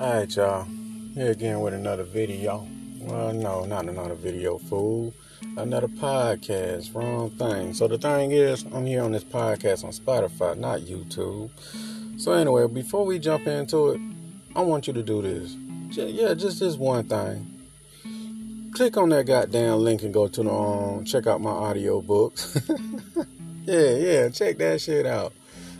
Alright, y'all. Here again with another video. Well, no, not another video, fool. Another podcast. Wrong thing. So, the thing is, I'm here on this podcast on Spotify, not YouTube. So, anyway, before we jump into it, I want you to do this. Yeah, just this one thing. Click on that goddamn link and go to the um, check out my audio books. yeah, yeah, check that shit out.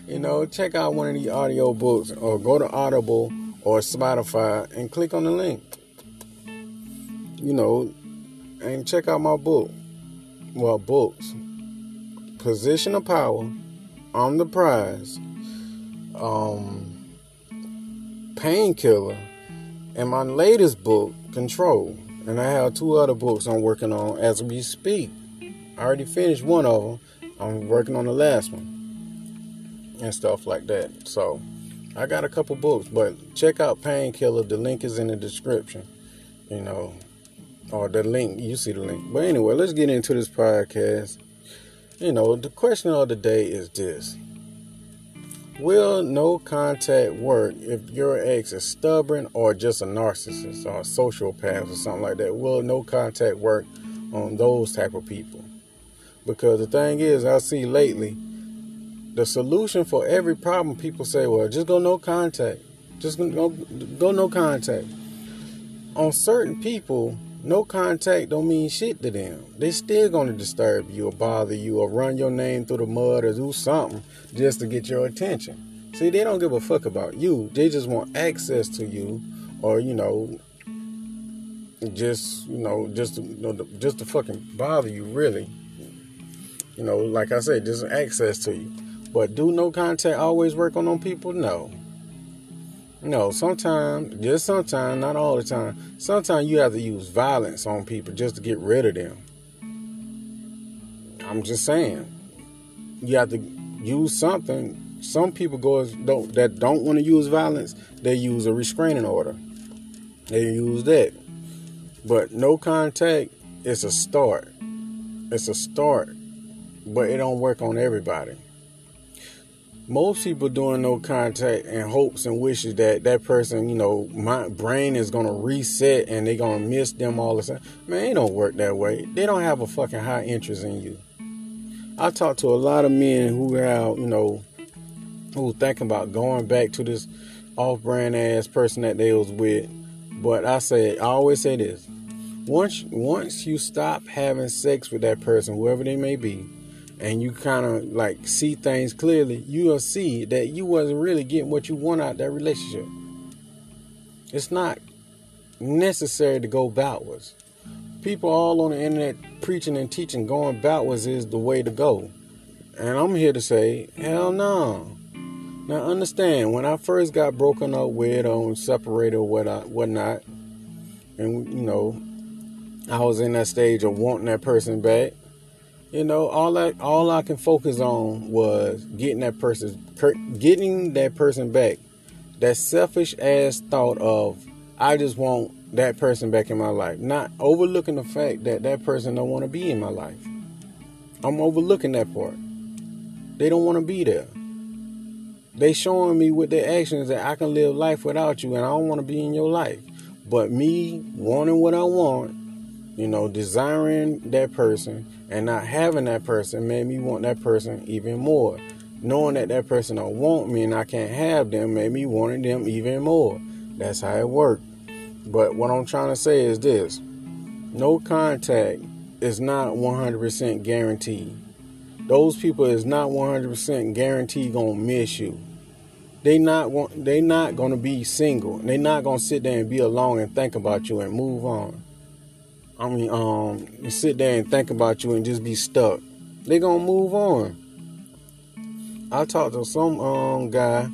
You know, check out one of the audio books or go to Audible or Spotify and click on the link. You know, and check out my book. Well, books. Position of Power, On the Prize, um, Painkiller, and my latest book, Control. And I have two other books I'm working on as we speak. I already finished one of them. I'm working on the last one and stuff like that. So I got a couple books, but check out Painkiller. The link is in the description. You know, or the link. You see the link. But anyway, let's get into this podcast. You know, the question of the day is this. Will no contact work if your ex is stubborn or just a narcissist or a sociopath or something like that? Will no contact work on those type of people? Because the thing is, I see lately, the solution for every problem, people say, well, just go no contact. Just go, go no contact. On certain people, no contact don't mean shit to them. They still gonna disturb you or bother you or run your name through the mud or do something just to get your attention. See, they don't give a fuck about you. They just want access to you, or you know, just you know, just to, you know, just to fucking bother you. Really, you know, like I said, just access to you. But do no contact always work on them people? No. No, sometimes, just sometimes, not all the time. Sometimes you have to use violence on people just to get rid of them. I'm just saying. You have to use something. Some people go don't that don't want to use violence, they use a restraining order. They use that. But no contact is a start. It's a start. But it don't work on everybody most people doing no contact and hopes and wishes that that person, you know, my brain is gonna reset and they gonna miss them all the time. Man, it don't work that way. They don't have a fucking high interest in you. I talk to a lot of men who have, you know, who thinking about going back to this off-brand ass person that they was with. But I say, I always say this: once once you stop having sex with that person, whoever they may be, and you kind of like see things clearly, you'll see that you wasn't really getting what you want out that relationship. It's not necessary to go backwards. People all on the internet preaching and teaching going backwards is the way to go. And I'm here to say, hell no. Now understand, when I first got broken up with or separated or what I, whatnot, and you know, I was in that stage of wanting that person back. You know, all I all I can focus on was getting that person getting that person back. That selfish ass thought of I just want that person back in my life, not overlooking the fact that that person don't want to be in my life. I'm overlooking that part. They don't want to be there. They showing me with their actions that I can live life without you and I don't want to be in your life. But me wanting what I want, you know, desiring that person and not having that person made me want that person even more. Knowing that that person don't want me and I can't have them made me wanting them even more. That's how it worked. But what I'm trying to say is this: no contact is not 100% guaranteed. Those people is not 100% guaranteed gonna miss you. They not want. They not gonna be single. They not gonna sit there and be alone and think about you and move on. I mean, um, sit there and think about you and just be stuck. They gonna move on. I talked to some um guy,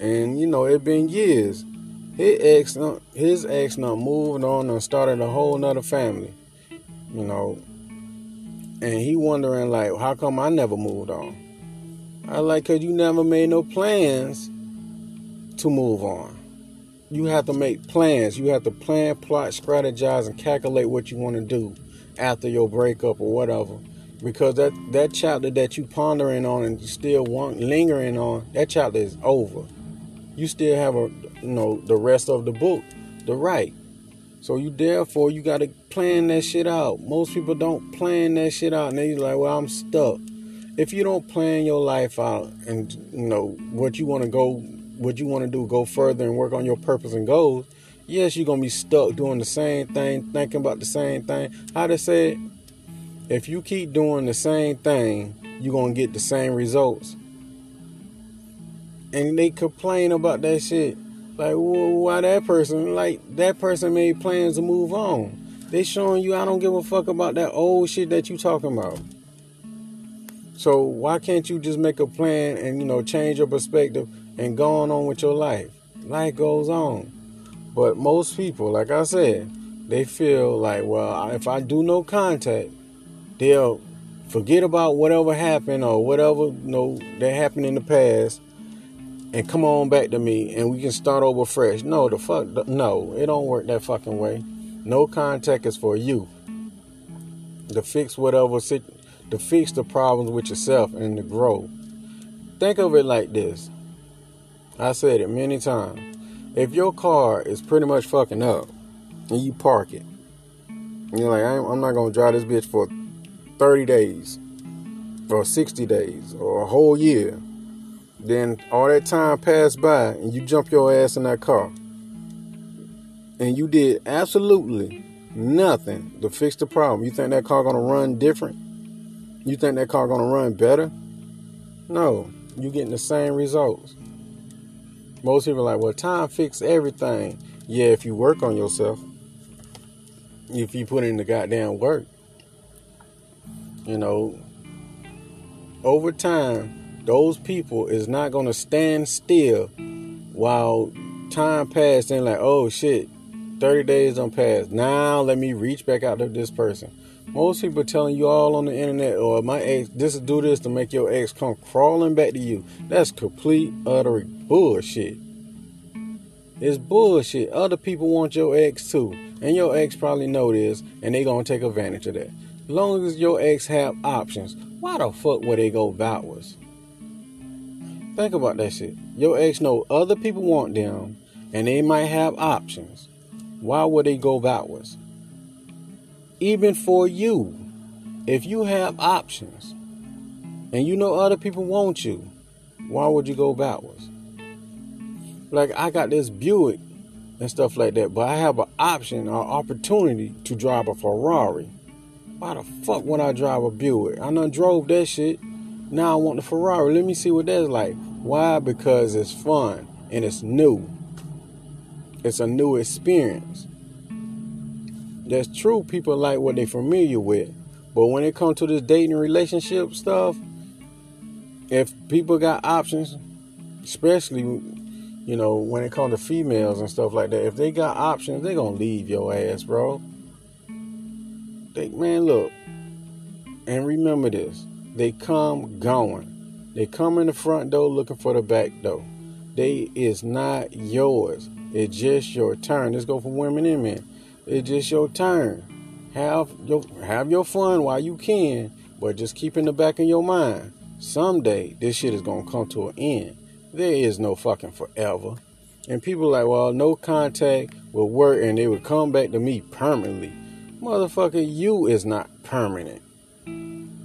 and you know it been years. His ex, his ex, not moved on and started a whole nother family. You know, and he wondering like, how come I never moved on? I like, cause you never made no plans to move on you have to make plans. You have to plan, plot, strategize, and calculate what you want to do after your breakup or whatever. Because that, that chapter that you pondering on and you still want lingering on, that chapter is over. You still have a you know the rest of the book the right. So you therefore you gotta plan that shit out. Most people don't plan that shit out and they're like, well, I'm stuck. If you don't plan your life out and you know what you wanna go what you wanna do, go further and work on your purpose and goals, yes, you're gonna be stuck doing the same thing, thinking about the same thing. How to say? If you keep doing the same thing, you're gonna get the same results. And they complain about that shit. Like, why that person? Like, that person made plans to move on. They showing you I don't give a fuck about that old shit that you talking about. So why can't you just make a plan and you know change your perspective and going on, with your life? Life goes on. But most people, like I said, they feel like, well, if I do no contact, they'll forget about whatever happened or whatever you know that happened in the past and come on back to me and we can start over fresh. No, the fuck, no, it don't work that fucking way. No contact is for you. To fix whatever, to fix the problems with yourself and to grow. Think of it like this. I said it many times. If your car is pretty much fucking up and you park it, you're like, I'm not gonna drive this bitch for 30 days or 60 days or a whole year then all that time passed by and you jump your ass in that car. And you did absolutely nothing to fix the problem. You think that car gonna run different? You think that car gonna run better? No, you getting the same results. Most people are like, well, time fix everything. Yeah, if you work on yourself. If you put in the goddamn work. You know, over time, those people is not to stand still while time passed and like, oh shit, 30 days don't pass. Now let me reach back out to this person. Most people telling you all on the internet, or oh, my ex, this do this to make your ex come crawling back to you. That's complete, utter bullshit. It's bullshit. Other people want your ex too. And your ex probably know this, and they gonna take advantage of that. As long as your ex have options, why the fuck would they go backwards? Think about that shit. Your ex know other people want them and they might have options. Why would they go backwards? Even for you, if you have options and you know other people want you, why would you go backwards? Like I got this Buick and stuff like that, but I have an option or opportunity to drive a Ferrari. Why the fuck would I drive a Buick? I done drove that shit now I want the Ferrari. Let me see what that's like. Why? Because it's fun and it's new. It's a new experience. That's true. People like what they're familiar with. But when it comes to this dating relationship stuff, if people got options, especially you know, when it comes to females and stuff like that, if they got options, they gonna leave your ass, bro. They man, look. And remember this. They come going. They come in the front door looking for the back door. They is not yours. It's just your turn. Let's go for women and men. It's just your turn. Have your have your fun while you can, but just keep in the back of your mind. Someday this shit is gonna come to an end. There is no fucking forever. And people like, well, no contact will work and they would come back to me permanently. Motherfucker, you is not permanent.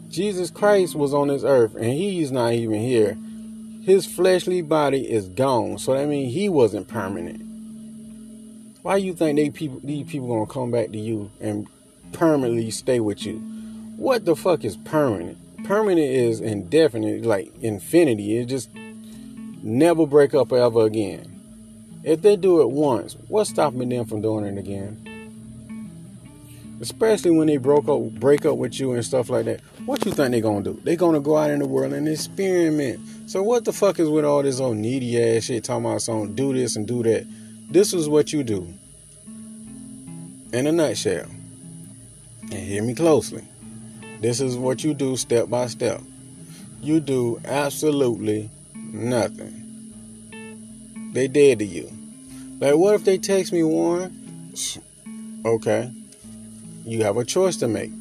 Jesus Christ was on this earth and he's not even here. His fleshly body is gone. So that means he wasn't permanent. Why you think they people these people gonna come back to you and permanently stay with you? What the fuck is permanent? Permanent is indefinite, like infinity. It just never break up ever again. If they do it once, what's stopping them from doing it again? especially when they broke up, break up with you and stuff like that. What you think they gonna do? They gonna go out in the world and experiment. So what the fuck is with all this old needy ass shit talking about some do this and do that? This is what you do. In a nutshell. And hear me closely. This is what you do step by step. You do absolutely nothing. They dead to you. Like what if they text me one? Okay you have a choice to make.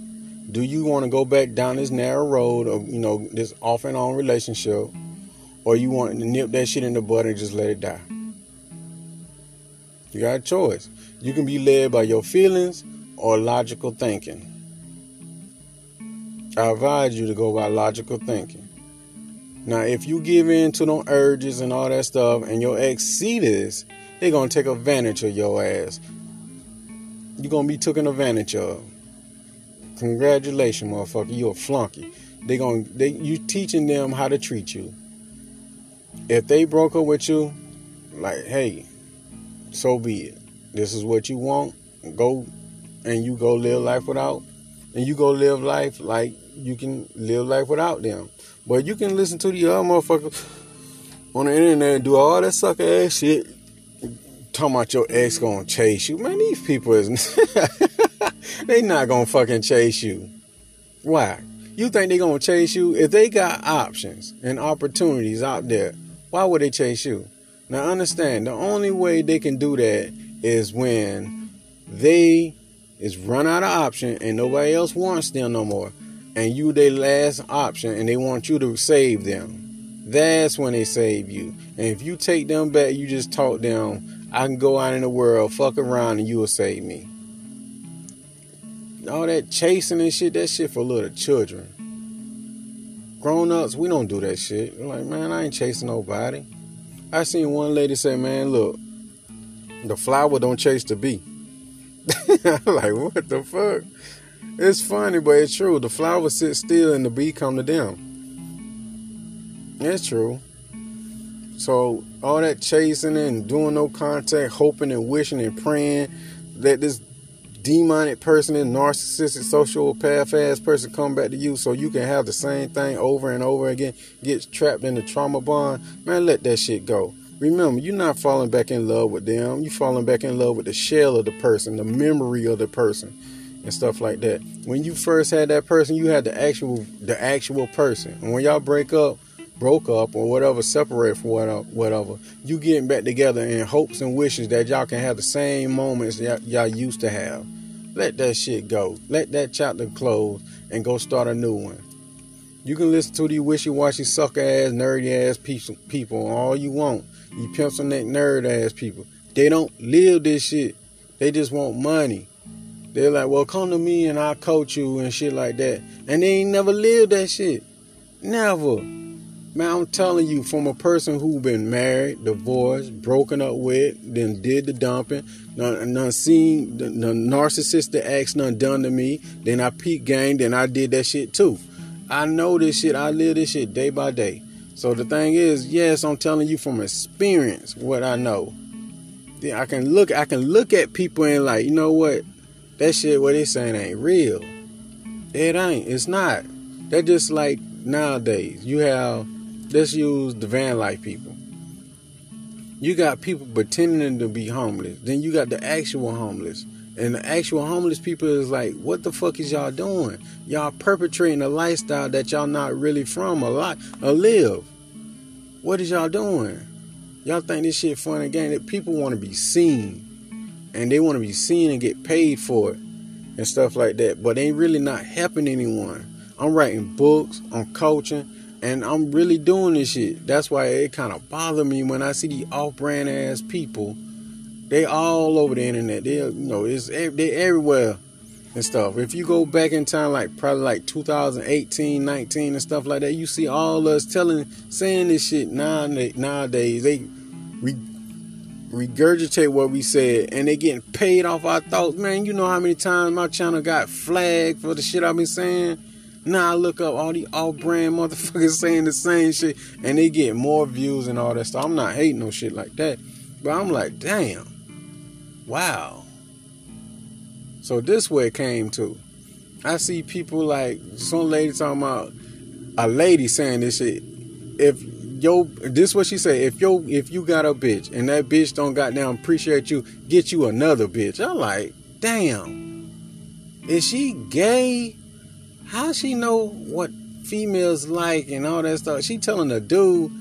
Do you want to go back down this narrow road of, you know, this off and on relationship, or you want to nip that shit in the bud and just let it die? You got a choice. You can be led by your feelings or logical thinking. I advise you to go by logical thinking. Now, if you give in to them urges and all that stuff, and your ex see this, they're gonna take advantage of your ass. You're gonna be taken advantage of. Congratulations, motherfucker. You're a flunky. They gonna they you teaching them how to treat you. If they broke up with you, like, hey, so be it. This is what you want. Go and you go live life without, and you go live life like you can live life without them. But you can listen to the other motherfuckers on the internet and do all that sucker ass shit. Talking about your ex gonna chase you. Man, these people is they not gonna fucking chase you. Why? You think they gonna chase you? If they got options and opportunities out there, why would they chase you? Now understand, the only way they can do that is when they is run out of option and nobody else wants them no more and you their last option and they want you to save them. That's when they save you. And if you take them back, you just talk them, I can go out in the world, fuck around, and you will save me. All that chasing and shit, that shit for little children. Grown ups, we don't do that shit. We're like, man, I ain't chasing nobody. I seen one lady say, man, look, the flower don't chase the bee. like, what the fuck? It's funny, but it's true. The flower sits still and the bee come to them. It's true. So all that chasing and doing no contact, hoping and wishing and praying that this demonic person and narcissistic sociopath ass person come back to you so you can have the same thing over and over again, get trapped in the trauma bond, man, let that shit go. Remember, you're not falling back in love with them. You're falling back in love with the shell of the person, the memory of the person and stuff like that. When you first had that person, you had the actual the actual person. And when y'all break up, broke up or whatever, separate for whatever, whatever, you getting back together in hopes and wishes that y'all can have the same moments y'all, y'all used to have. Let that shit go. Let that chapter close and go start a new one. You can listen to these wishy-washy, sucker ass, nerdy ass people all you want. You pencil neck nerd ass people. They don't live this shit. They just want money. They're like, well, come to me and I'll coach you and shit like that. And they ain't never lived that shit. Never. Man, I'm telling you, from a person who been married, divorced, broken up with, then did the dumping, none, none seen the, narcissistic acts none done to me, then I peak gang, then I did that shit too. I know this shit. I live this shit day by day. So the thing is, yes, I'm telling you from experience what I know. Then I can look, I can look at people and like, you know what? that shit what they saying ain't real. It ain't. It's not. They're just like nowadays. You have let's use the van life people. You got people pretending to be homeless. Then you got the actual homeless. And the actual homeless people is like, what the fuck is y'all doing? Y'all perpetrating a lifestyle that y'all not really from a lot or live. What is y'all doing? Y'all think this shit fun again? That people want to be seen and they want to be seen and get paid for it and stuff like that. But they really not helping anyone. I'm writing books, I'm coaching, and I'm really doing this shit. That's why it kind of bother me when I see the off-brand ass people. They all over the internet. They, you know, it's they everywhere and stuff. If you go back in time, like probably like 2018, 19, and stuff like that, you see all us telling, saying this shit nowadays. Nowadays, they regurgitate what we said and they getting paid off our thoughts. Man, you know how many times my channel got flagged for the shit I've been saying? Now I look up all the all brand motherfuckers saying the same shit and they get more views and all that stuff. I'm not hating no shit like that. But I'm like, damn. Wow. So this way it came to. I see people like some lady talking about a lady saying this shit. If yo, this what she say. If yo, if you got a bitch and that bitch don't goddamn appreciate you, get you another bitch. I'm like, damn, is she gay? How she know what females like and all that stuff? She telling the dude,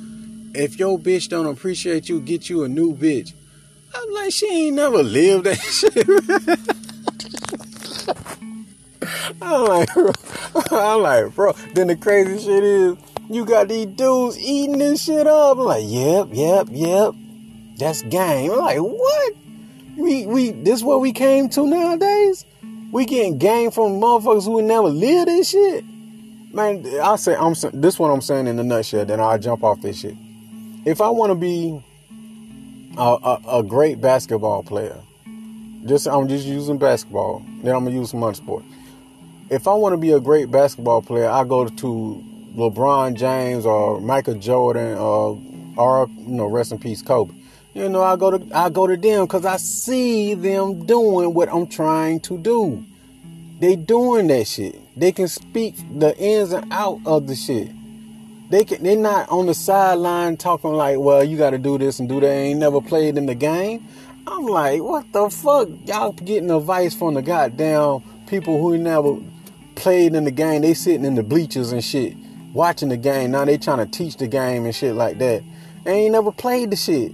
if your bitch don't appreciate you, get you a new bitch. I'm like, she ain't never lived that shit. I'm like, bro. I'm like, bro. Then the crazy shit is you got these dudes eating this shit up. I'm like, yep, yep, yep. That's game. I'm like, what? We we this what we came to nowadays. We getting game from motherfuckers who never lived this shit. Man, I say I'm this what I'm saying in a nutshell. Then I'll jump off this shit. If I want to be a, a, a, great basketball player, just I'm just using basketball. Then I'm gonna use some other sport. If I want to be a great basketball player, I go to LeBron James or Michael Jordan or or you know rest in peace Kobe. You know I go to I go to them because I see them doing what I'm trying to do. They doing that shit. They can speak the ins and out of the shit. They can they're not on the sideline talking like, well, you gotta do this and do that. ain't never played in the game. I'm like, what the fuck? Y'all getting advice from the goddamn people who never played in the game. They sitting in the bleachers and shit, watching the game. Now they trying to teach the game and shit like that. They ain't never played the shit.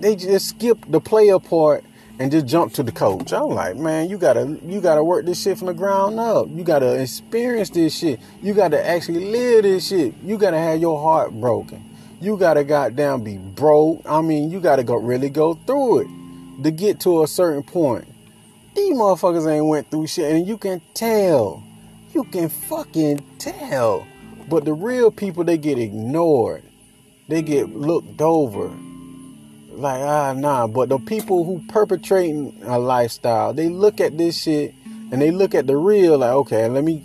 They just skip the player part and just jump to the coach. I'm like, man, you gotta you gotta work this shit from the ground up. You gotta experience this shit. You gotta actually live this shit. You gotta have your heart broken. You gotta goddamn be broke. I mean, you gotta go really go through it to get to a certain point. These motherfuckers ain't went through shit, and you can tell. You can fucking tell. But the real people, they get ignored they get looked over. Like, ah, nah. But the people who perpetrating a lifestyle, they look at this shit and they look at the real, like, okay, let me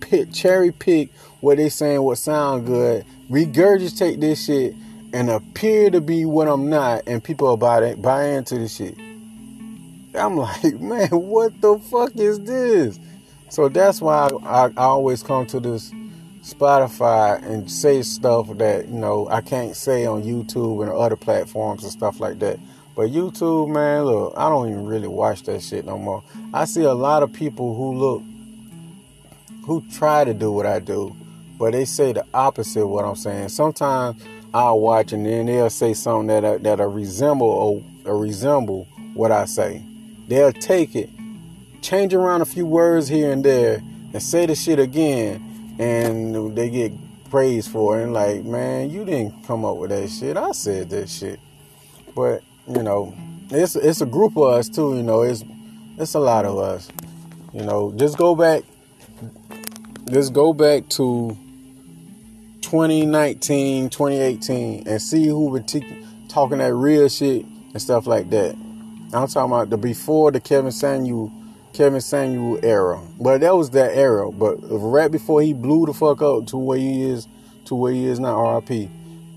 pick, cherry pick what they saying, what sound good, regurgitate this shit, and appear to be what I'm not, and people about it buy into the shit. I'm like, man, what the fuck is this? So that's why I, I always come to this Spotify and say stuff that, you know, I can't say on YouTube and other platforms and stuff like that. But YouTube, man, look, I don't even really watch that shit no more. I see a lot of people who look, who try to do what I do, but they say the opposite of what I'm saying. Sometimes I'll watch and then they'll say something that that resemble or, or resemble what I say. They'll take it, change around a few words here and there, and say the shit again, and they get praised for it. And like, man, you didn't come up with that shit. I said that shit. But you know, it's it's a group of us too. You know, it's it's a lot of us. You know, just go back. Just go back to 2019, 2018, and see who t- talking that real shit and stuff like that. I'm talking about the before the Kevin Samuel Kevin Samuel era. But that was that era. But right before he blew the fuck up to where he is, to where he is now, RIP.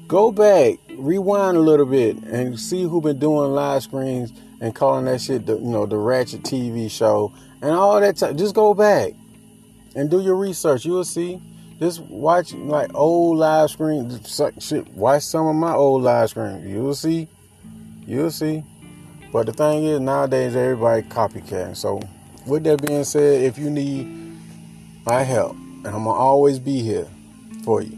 Go back, rewind a little bit, and see who been doing live screens and calling that shit, the, you know, the Ratchet TV show and all that. T- just go back and do your research. You'll see. Just watch like old live screen shit. Watch some of my old live screens. You'll see. You'll see. But the thing is, nowadays everybody copycatting. So with that being said, if you need my help, and I'm gonna always be here for you,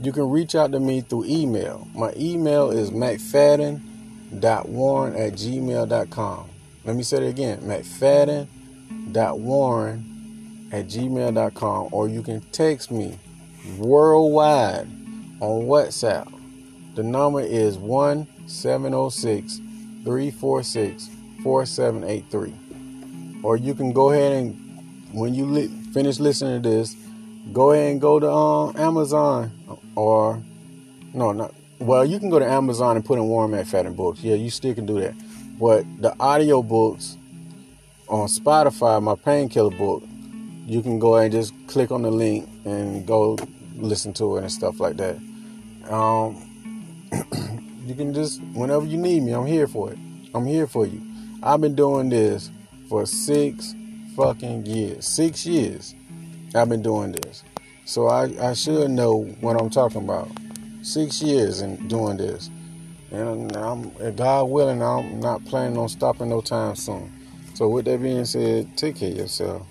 you can reach out to me through email. My email is mcfadden.warren at gmail.com. Let me say it again, mcfadden.warren at gmail.com. Or you can text me worldwide on WhatsApp. The number is 1 706 346 4783 or you can go ahead and when you li- finish listening to this, go ahead and go to um, Amazon or no, not well. You can go to Amazon and put in Warren McFadden books. Yeah, you still can do that. But the audio books on Spotify, my painkiller book, you can go ahead and just click on the link and go listen to it and stuff like that. Um, you can just whenever you need me, I'm here for it. I'm here for you. I've been doing this for six fucking years. Six years I've been doing this. So I, I should know what I'm talking about. Six years in doing this. And I'm God willing, I'm not planning on stopping no time soon. So with that being said, take care of yourself.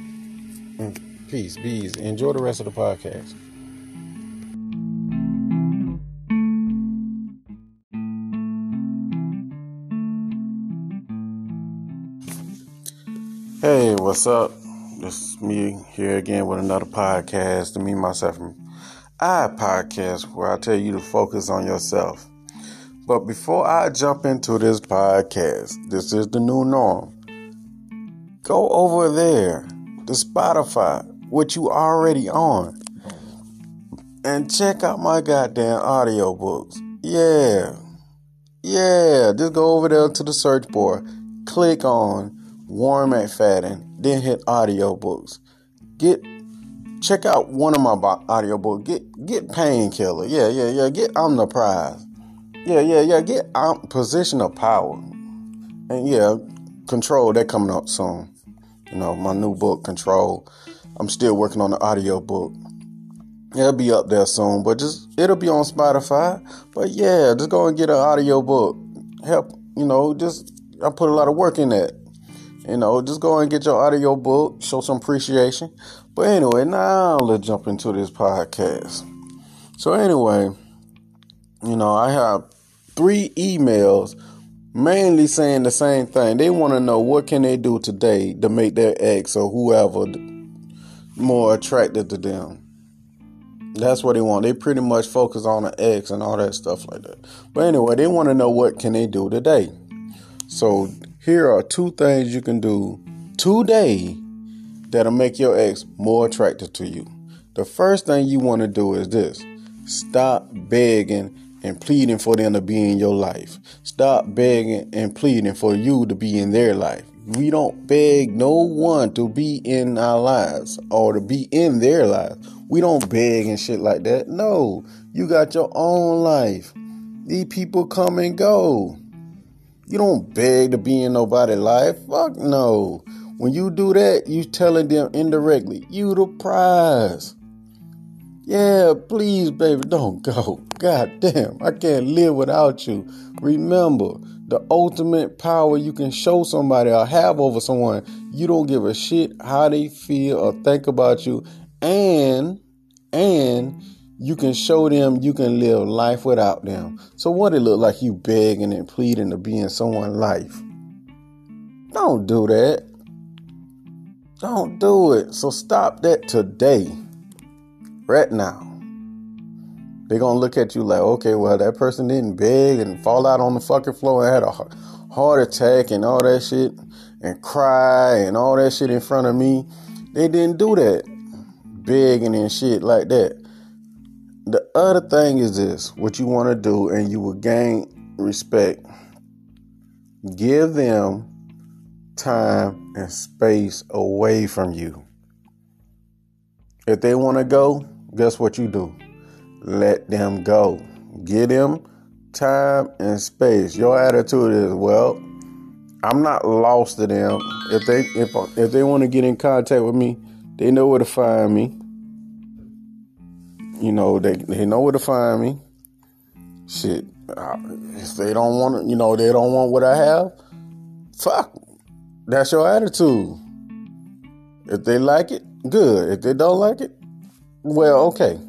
Peace, bees. Enjoy the rest of the podcast. What's up? This is me here again with another podcast, the Me, Myself, and I podcast, where I tell you to focus on yourself. But before I jump into this podcast, this is the new norm. Go over there to Spotify, which you already on, and check out my goddamn audiobooks. Yeah. Yeah. Just go over there to the search bar, click on Warren McFadden, then hit audiobooks. Get check out one of my audiobooks. Get get painkiller. Yeah, yeah, yeah. Get I'm the prize. Yeah, yeah, yeah. Get um, position of power. And yeah, control that coming up soon. You know, my new book, Control. I'm still working on the audio book. It'll be up there soon, but just it'll be on Spotify. But yeah, just go and get an audio book. Help, you know, just I put a lot of work in that. You know, just go and get your audio book, show some appreciation. But anyway, now let's jump into this podcast. So anyway, you know, I have three emails mainly saying the same thing. They want to know what can they do today to make their ex or whoever more attractive to them. That's what they want. They pretty much focus on the ex and all that stuff like that. But anyway, they want to know what can they do today. So here are two things you can do today that'll make your ex more attractive to you. The first thing you want to do is this. Stop begging and pleading for them to be in your life. Stop begging and pleading for you to be in their life. We don't beg no one to be in our lives or to be in their lives. We don't beg and shit like that. No, you got your own life. These people come and go. You don't beg to be in nobody's life. Fuck no. When you do that, you telling them indirectly, you the prize. Yeah, please, baby, don't go. God damn, I can't live without you. Remember, the ultimate power you can show somebody or have over someone, you don't give a shit how they feel or think about you, and and you can show them you can live life without them. So what it look like you begging and pleading to be in someone's life? Don't do that. Don't do it. So stop that today right now. They're gonna look at you like, okay, well, that person didn't beg and fall out on the fucking floor and had a heart attack and all that shit and cry and all that shit in front of me. They didn't do that. Begging and shit like that. The other thing is this what you want to do, and you will gain respect. Give them time and space away from you. If they want to go, guess what you do? Let them go. Give them time and space. Your attitude is, well, I'm not lost to them. If they if if they want to get in contact with me, they know where to find me. You know, they they know where to find me. Shit, if they don't want, you know, they don't want what I have. Fuck, that's your attitude. If they like it, good. If they don't like it, well, okay.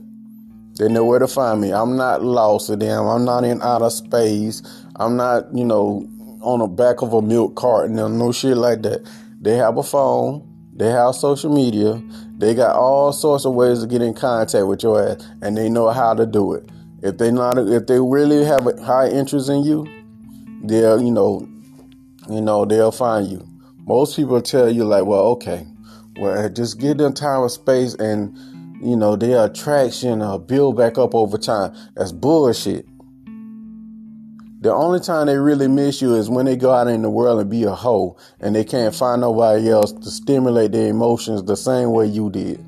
They know where to find me. I'm not lost to them. I'm not in outer space. I'm not, you know, on the back of a milk carton or no shit like that. They have a phone. They have social media. They got all sorts of ways to get in contact with your ass, and they know how to do it. If they not, if they really have a high interest in you, they'll, you know, you know, they'll find you. Most people tell you like, well, okay, well, just give them time and space and you know, their attraction uh, build back up over time. That's bullshit. The only time they really miss you is when they go out in the world and be a hoe and they can't find nobody else to stimulate their emotions the same way you did.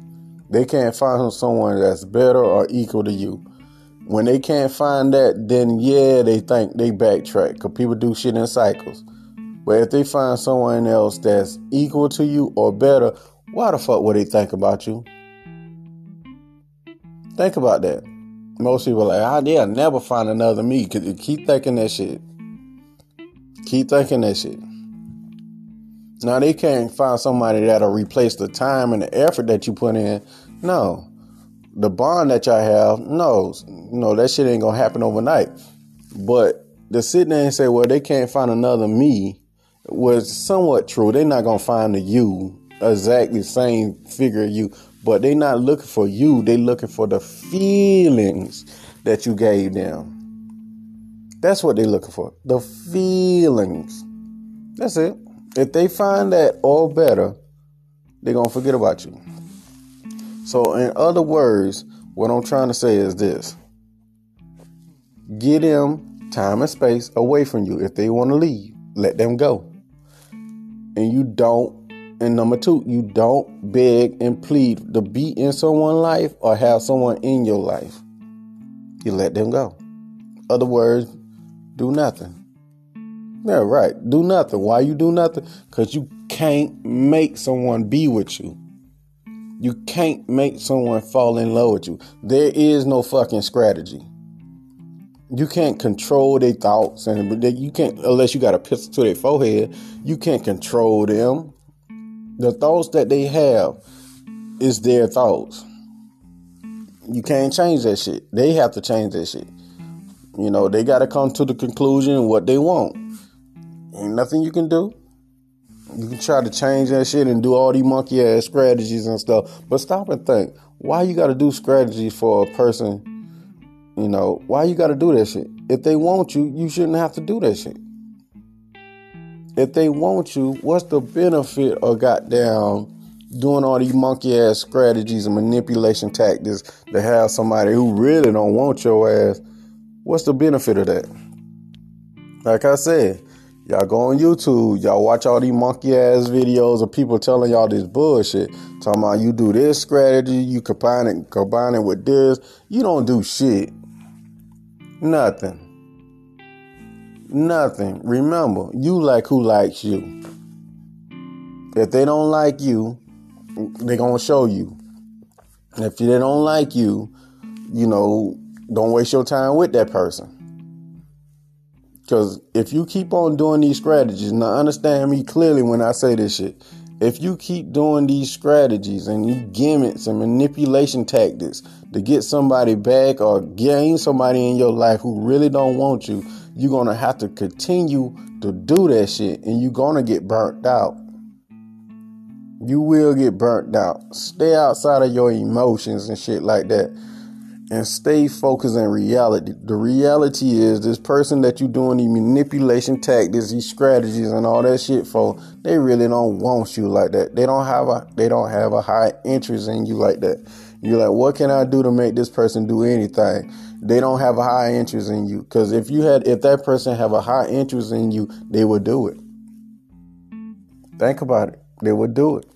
They can't find someone that's better or equal to you. When they can't find that, then yeah, they think they backtrack because people do shit in cycles. But if they find someone else that's equal to you or better, why the fuck would they think about you? Think about that. Most people like, oh, they'll never find another me. Cause you Keep thinking that shit. Keep thinking that shit. Now they can't find somebody that'll replace the time and the effort that you put in. No. The bond that y'all have, no. No, that shit ain't gonna happen overnight. But to sit there and say, well, they can't find another me was somewhat true. They're not gonna find a you exactly same figure you but they not looking for you. They looking for the feelings that you gave them. That's what they're looking for. The feelings. That's it. If they find that or better, they're going to forget about you. So, in other words, what I'm trying to say is this get them time and space away from you. If they want to leave, let them go. And you don't, and number two, you don't beg and plead to be in someone's life or have someone in your life. You let them go. Other words, do nothing. Yeah, right. Do nothing. Why you do nothing? Because you can't make someone be with you. You can't make someone fall in love with you. There is no fucking strategy. You can't control their thoughts, and you can't unless you got a pistol to their forehead. You can't control them. The thoughts that they have is their thoughts. You can't change that shit. They have to change that shit. You know, they got to come to the conclusion what they want. Ain't nothing you can do. You can try to change that shit and do all these monkey ass strategies and stuff. But stop and think. Why you got to do strategies for a person? You know, why you got to do that shit? If they want you, you shouldn't have to do that shit. If they want you, what's the benefit of goddamn doing all these monkey ass strategies and manipulation tactics to have somebody who really don't want your ass? What's the benefit of that? Like I said, Y'all go on YouTube, y'all watch all these monkey ass videos of people telling y'all this bullshit. Talking about you do this strategy, you combine it, combine it with this. You don't do shit. Nothing. Nothing. Remember, you like who likes you. If they don't like you, they're gonna show you. If they don't like you, you know, don't waste your time with that person. Because if you keep on doing these strategies, now understand me clearly when I say this shit. If you keep doing these strategies and these gimmicks and manipulation tactics to get somebody back or gain somebody in your life who really don't want you, you're gonna have to continue to do that shit and you're gonna get burnt out. You will get burnt out. Stay outside of your emotions and shit like that and stay focused in reality. The reality is this person that you're doing the manipulation tactics, these strategies and all that shit for, they really don't want you like that. They don't have a they don't have a high interest in you like that. You're like, what can I do to make this person do anything? They don't have a high interest in you. Cause if you had if that person have a high interest in you, they would do it. Think about it. They would do it.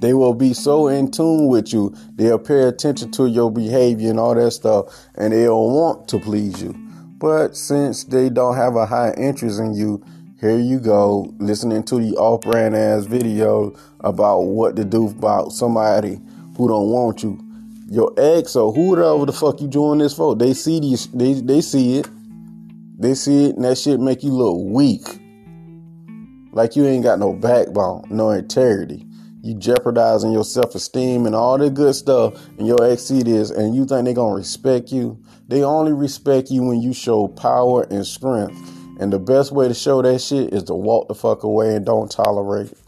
They will be so in tune with you. They'll pay attention to your behavior and all that stuff, and they'll want to please you. But since they don't have a high interest in you, here you go, listening to the off-brand ass video about what to do about somebody who don't want you. Your ex or whoever the fuck you doing this for, they see these, they they see it, they see it, and that shit make you look weak, like you ain't got no backbone, no integrity. You jeopardizing your self-esteem and all the good stuff and your ex see this and you think they're gonna respect you. They only respect you when you show power and strength. And the best way to show that shit is to walk the fuck away and don't tolerate it.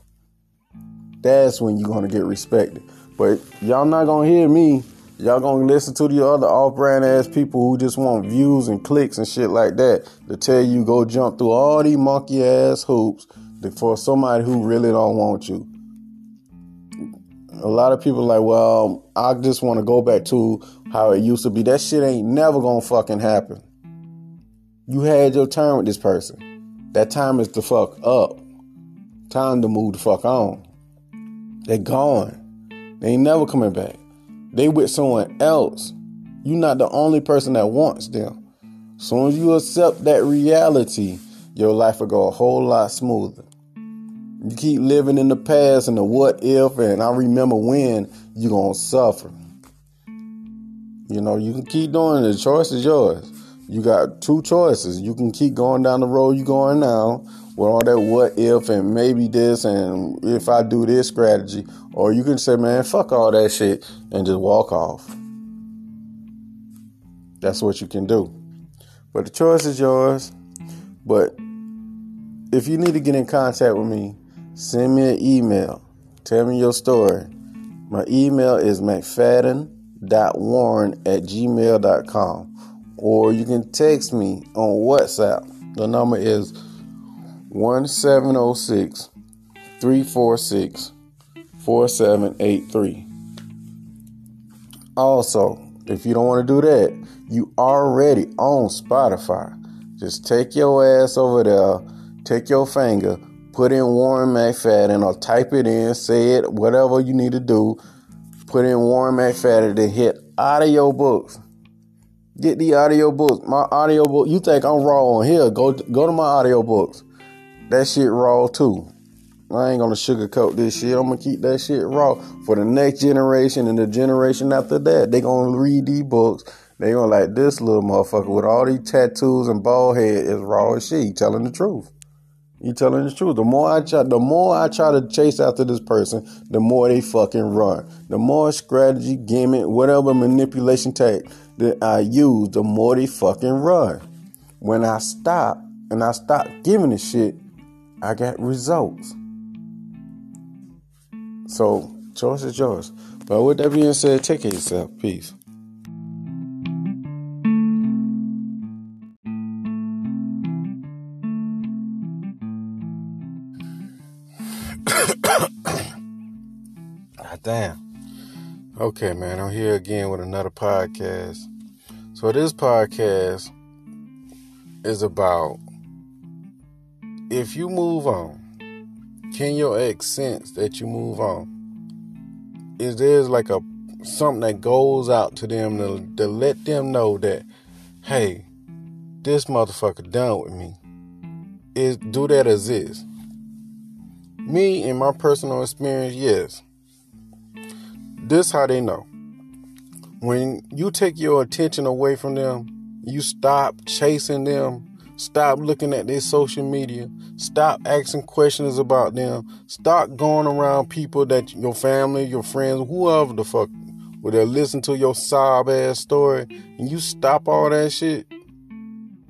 That's when you're gonna get respected but y'all not gonna hear me y'all gonna listen to the other off-brand ass people who just want views and clicks and shit like that to tell you go jump through all these monkey ass hoops for somebody who really don't want you a lot of people like, well, I just want to go back to how it used to be. That shit ain't never gonna fucking happen. You had your turn with this person. That time is the fuck up. Time to move the fuck on. They gone. They ain't never coming back. They with someone else. You're not the only person that wants them. As soon as you accept that reality, your life will go a whole lot smoother. You keep living in the past and the what if and I remember when you're gonna suffer. You know, you can keep doing it. The choice is yours. You got two choices. You can keep going down the road you're going now with all that what if and maybe this and if I do this strategy. Or you can say, man, fuck all that shit and just walk off. That's what you can do. But the choice is yours. But if you need to get in contact with me, send me an email. Tell me your story. My email is mcfadden.warren at gmail.com. or you can text me on WhatsApp. The number is 1706 346 4783. Also, if you don't want to do that, you already on Spotify. Just take your ass over there, take your finger, put in Warren McFadden or type it in, say it, whatever you need to do. Put in Warren McFadden to hit audio books. Get the audio books. My audio book. You think I'm on here? Go go to my audio books. That shit raw too. I ain't gonna sugarcoat this shit. I'm gonna keep that shit raw for the next generation and the generation after that. They gonna read these books. They gonna like this little motherfucker with all these tattoos and bald head is raw as shit. He telling the truth. You telling the truth. The more I try, the more I try to chase after this person, the more they fucking run. The more strategy, gimmick, whatever manipulation tactic that I use, the more they fucking run. When I stop and I stop giving a shit, I got results. So choice is yours. But with that being said, take care yourself. Peace. ah, damn. Okay, man, I'm here again with another podcast. So this podcast is about if you move on, can your ex sense that you move on? Is there's like a something that goes out to them to, to let them know that, hey, this motherfucker done with me. Is do that exist? Me in my personal experience, yes. This how they know. When you take your attention away from them, you stop chasing them Stop looking at their social media. Stop asking questions about them. Stop going around people that your family, your friends, whoever the fuck, where they listen to your sob ass story, and you stop all that shit.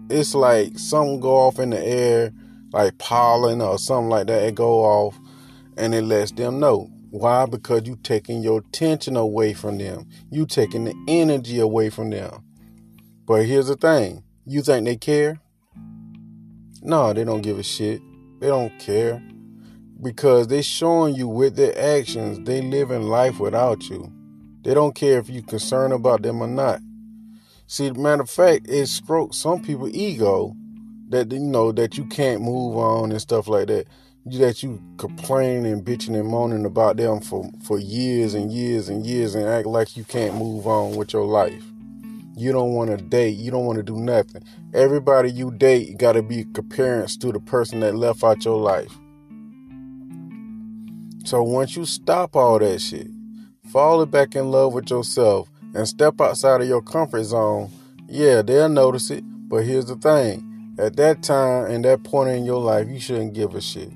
It's like something go off in the air, like pollen or something like that. It go off, and it lets them know. Why? Because you taking your attention away from them. You taking the energy away from them. But here's the thing: you think they care? No, they don't give a shit. They don't care. Because they showing you with their actions, they living life without you. They don't care if you're concerned about them or not. See, matter of fact, it strokes some people ego that you know that you can't move on and stuff like that. That you complain and bitching and moaning about them for, for years and years and years and act like you can't move on with your life. You don't want to date. You don't want to do nothing. Everybody you date got to be a comparison to the person that left out your life. So once you stop all that shit, fall back in love with yourself and step outside of your comfort zone, yeah, they'll notice it. But here's the thing at that time and that point in your life, you shouldn't give a shit.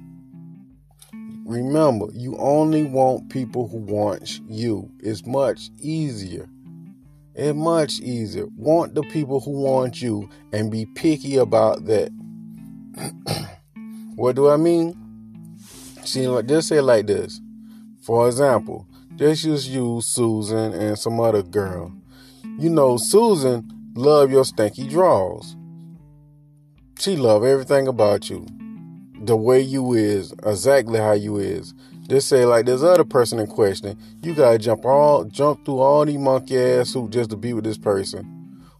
Remember, you only want people who want you. It's much easier it's much easier. Want the people who want you and be picky about that. what do I mean? See, like just say like this. For example, just just you, Susan and some other girl. You know, Susan love your stanky draws. She love everything about you. The way you is, exactly how you is. Just say like this other person in question, you gotta jump all jump through all these monkey ass hoops just to be with this person.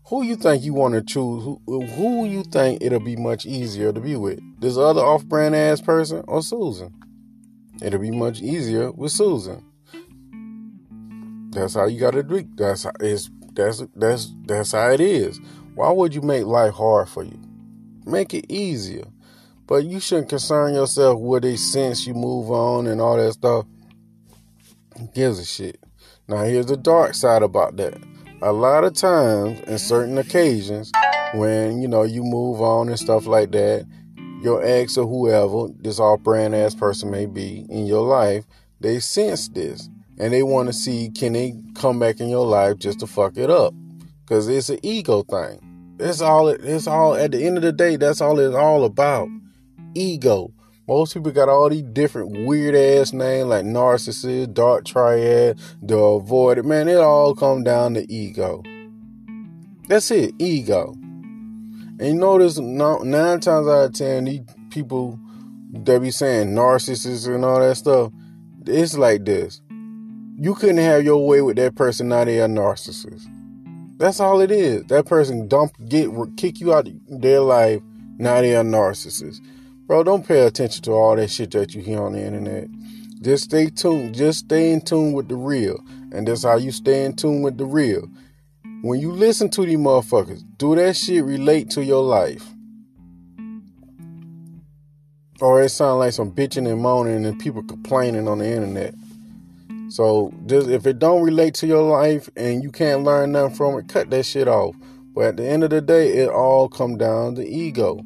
Who you think you want to choose? Who, who you think it'll be much easier to be with? This other off-brand ass person or Susan? It'll be much easier with Susan. That's how you gotta do. That's how it's that's that's that's how it is. Why would you make life hard for you? Make it easier. But you shouldn't concern yourself with they sense you move on and all that stuff. Gives a shit? Now here's the dark side about that. A lot of times, in certain occasions, when you know you move on and stuff like that, your ex or whoever, this all brand ass person may be in your life, they sense this and they want to see can they come back in your life just to fuck it up because it's an ego thing. It's all. It's all. At the end of the day, that's all it's all about ego. Most people got all these different weird ass names like narcissist, dark triad, the avoided. Man, it all come down to ego. That's it, ego. And you notice nine times out of ten, these people that be saying narcissists and all that stuff, it's like this. You couldn't have your way with that person, now they are narcissist. That's all it is. That person dump get kick you out of their life, now they are narcissists. Bro, don't pay attention to all that shit that you hear on the internet. Just stay tuned. Just stay in tune with the real. And that's how you stay in tune with the real. When you listen to these motherfuckers, do that shit relate to your life? Or it sound like some bitching and moaning and people complaining on the internet. So just if it don't relate to your life and you can't learn nothing from it, cut that shit off. But at the end of the day, it all come down to ego.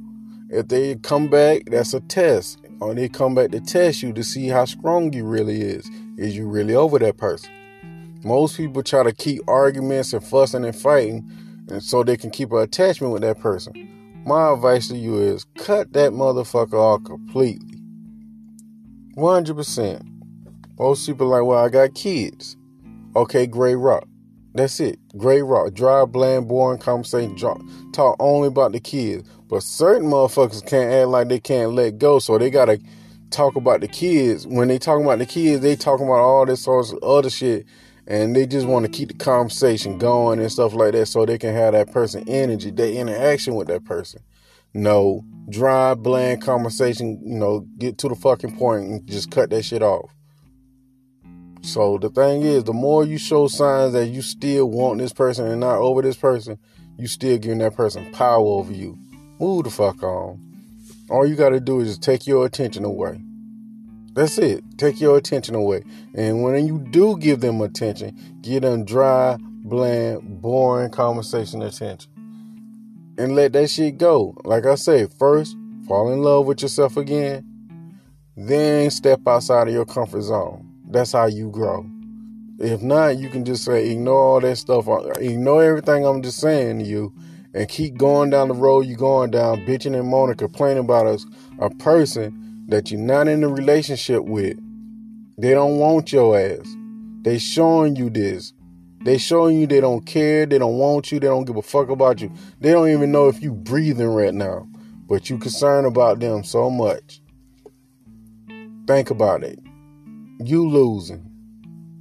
If they come back, that's a test. Or they come back to test you to see how strong you really is. Is you really over that person? Most people try to keep arguments and fussing and fighting and so they can keep an attachment with that person. My advice to you is cut that motherfucker off completely. 100%. Most people like, well, I got kids. Okay, gray rock. That's it. Gray rock. Dry, bland, boring conversation. Talk only about the kids. But certain motherfuckers can't act like they can't let go, so they gotta talk about the kids. When they talk about the kids, they talking about all this sorts of other shit, and they just want to keep the conversation going and stuff like that, so they can have that person energy, their interaction with that person. No dry, bland conversation. You know, get to the fucking point and just cut that shit off. So the thing is, the more you show signs that you still want this person and not over this person, you still giving that person power over you. Move the fuck on. All you got to do is take your attention away. That's it. Take your attention away. And when you do give them attention, give them dry, bland, boring conversation attention. And let that shit go. Like I said, first, fall in love with yourself again. Then step outside of your comfort zone. That's how you grow. If not, you can just say, ignore all that stuff. Ignore everything I'm just saying to you and keep going down the road you're going down, bitching and moaning, complaining about us, a person that you're not in a relationship with. They don't want your ass. They showing you this. They showing you they don't care, they don't want you, they don't give a fuck about you. They don't even know if you breathing right now. But you concerned about them so much. Think about it. You losing.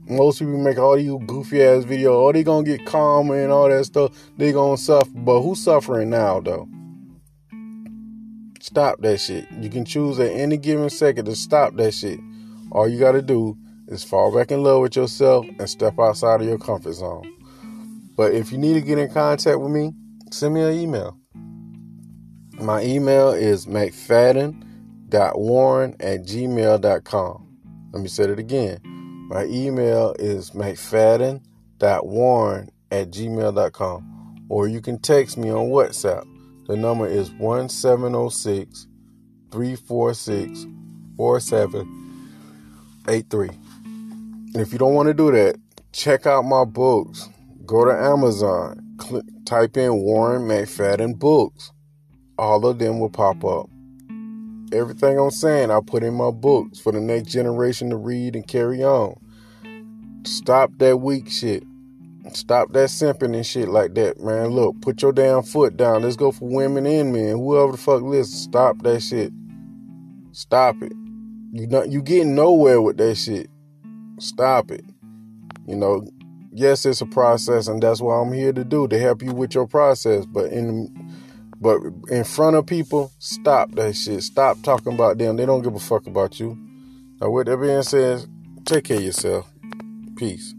Most people make all these goofy ass videos. Oh, they gonna get calm and all that stuff. They gonna suffer. But who's suffering now though? Stop that shit. You can choose at any given second to stop that shit. All you gotta do is fall back in love with yourself and step outside of your comfort zone. But if you need to get in contact with me, send me an email. My email is mcfadden.warren at gmail.com. Let me say it again. My email is mcfadden.warren at gmail.com. Or you can text me on WhatsApp. The number is 1706 346 4783. And if you don't want to do that, check out my books. Go to Amazon, click, type in Warren McFadden books. All of them will pop up. Everything I'm saying, I put in my books for the next generation to read and carry on. Stop that weak shit. Stop that simping and shit like that, man. Look, put your damn foot down. Let's go for women and men. Whoever the fuck listen, stop that shit. Stop it. You not you getting nowhere with that shit. Stop it. You know, yes, it's a process, and that's what I'm here to do to help you with your process. But in but in front of people, stop that shit. Stop talking about them. They don't give a fuck about you. Now, with that being said, take care of yourself. Peace.